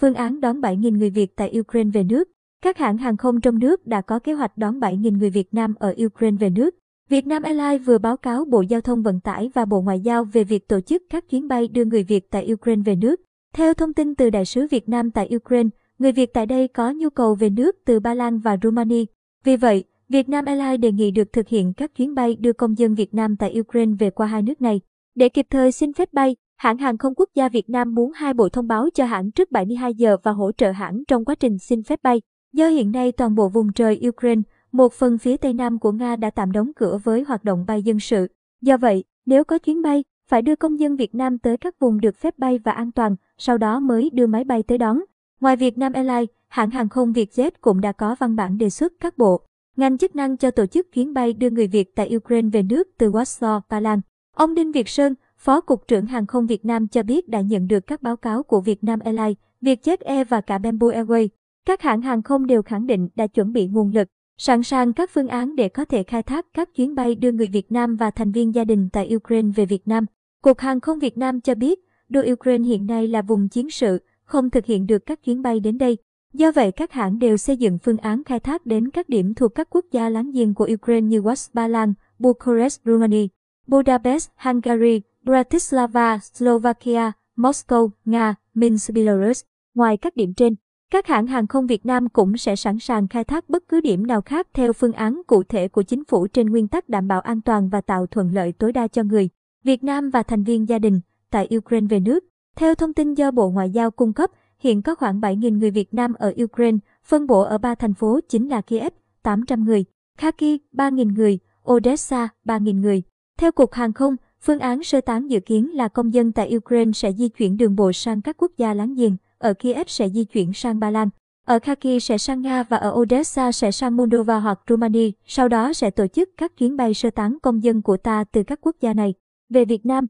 phương án đón 7.000 người Việt tại Ukraine về nước. Các hãng hàng không trong nước đã có kế hoạch đón 7.000 người Việt Nam ở Ukraine về nước. Vietnam Airlines vừa báo cáo Bộ Giao thông Vận tải và Bộ Ngoại giao về việc tổ chức các chuyến bay đưa người Việt tại Ukraine về nước. Theo thông tin từ Đại sứ Việt Nam tại Ukraine, người Việt tại đây có nhu cầu về nước từ Ba Lan và Romania. Vì vậy, Vietnam Airlines đề nghị được thực hiện các chuyến bay đưa công dân Việt Nam tại Ukraine về qua hai nước này. Để kịp thời xin phép bay, hãng hàng không quốc gia Việt Nam muốn hai bộ thông báo cho hãng trước 72 giờ và hỗ trợ hãng trong quá trình xin phép bay. Do hiện nay toàn bộ vùng trời Ukraine, một phần phía tây nam của Nga đã tạm đóng cửa với hoạt động bay dân sự. Do vậy, nếu có chuyến bay, phải đưa công dân Việt Nam tới các vùng được phép bay và an toàn, sau đó mới đưa máy bay tới đón. Ngoài Việt Nam Airlines, hãng hàng không Vietjet cũng đã có văn bản đề xuất các bộ, ngành chức năng cho tổ chức chuyến bay đưa người Việt tại Ukraine về nước từ Warsaw, Ba Lan. Ông Đinh Việt Sơn, Phó Cục trưởng Hàng không Việt Nam cho biết đã nhận được các báo cáo của Vietnam Airlines, Vietjet Air và cả Bamboo Airways. Các hãng hàng không đều khẳng định đã chuẩn bị nguồn lực, sẵn sàng các phương án để có thể khai thác các chuyến bay đưa người Việt Nam và thành viên gia đình tại Ukraine về Việt Nam. Cục Hàng không Việt Nam cho biết, đô Ukraine hiện nay là vùng chiến sự, không thực hiện được các chuyến bay đến đây. Do vậy các hãng đều xây dựng phương án khai thác đến các điểm thuộc các quốc gia láng giềng của Ukraine như West Ba Lan, Bucharest, Romania, Budapest, Hungary, Bratislava, Slovakia, Moscow, Nga, Minsk, Belarus. Ngoài các điểm trên, các hãng hàng không Việt Nam cũng sẽ sẵn sàng khai thác bất cứ điểm nào khác theo phương án cụ thể của chính phủ trên nguyên tắc đảm bảo an toàn và tạo thuận lợi tối đa cho người Việt Nam và thành viên gia đình tại Ukraine về nước. Theo thông tin do Bộ Ngoại giao cung cấp, hiện có khoảng 7.000 người Việt Nam ở Ukraine, phân bổ ở ba thành phố chính là Kiev, 800 người, Kharkiv, 3.000 người, Odessa, 3.000 người. Theo Cục Hàng không, phương án sơ tán dự kiến là công dân tại Ukraine sẽ di chuyển đường bộ sang các quốc gia láng giềng, ở Kiev sẽ di chuyển sang Ba Lan, ở Kharkiv sẽ sang Nga và ở Odessa sẽ sang Moldova hoặc Romania, sau đó sẽ tổ chức các chuyến bay sơ tán công dân của ta từ các quốc gia này về Việt Nam.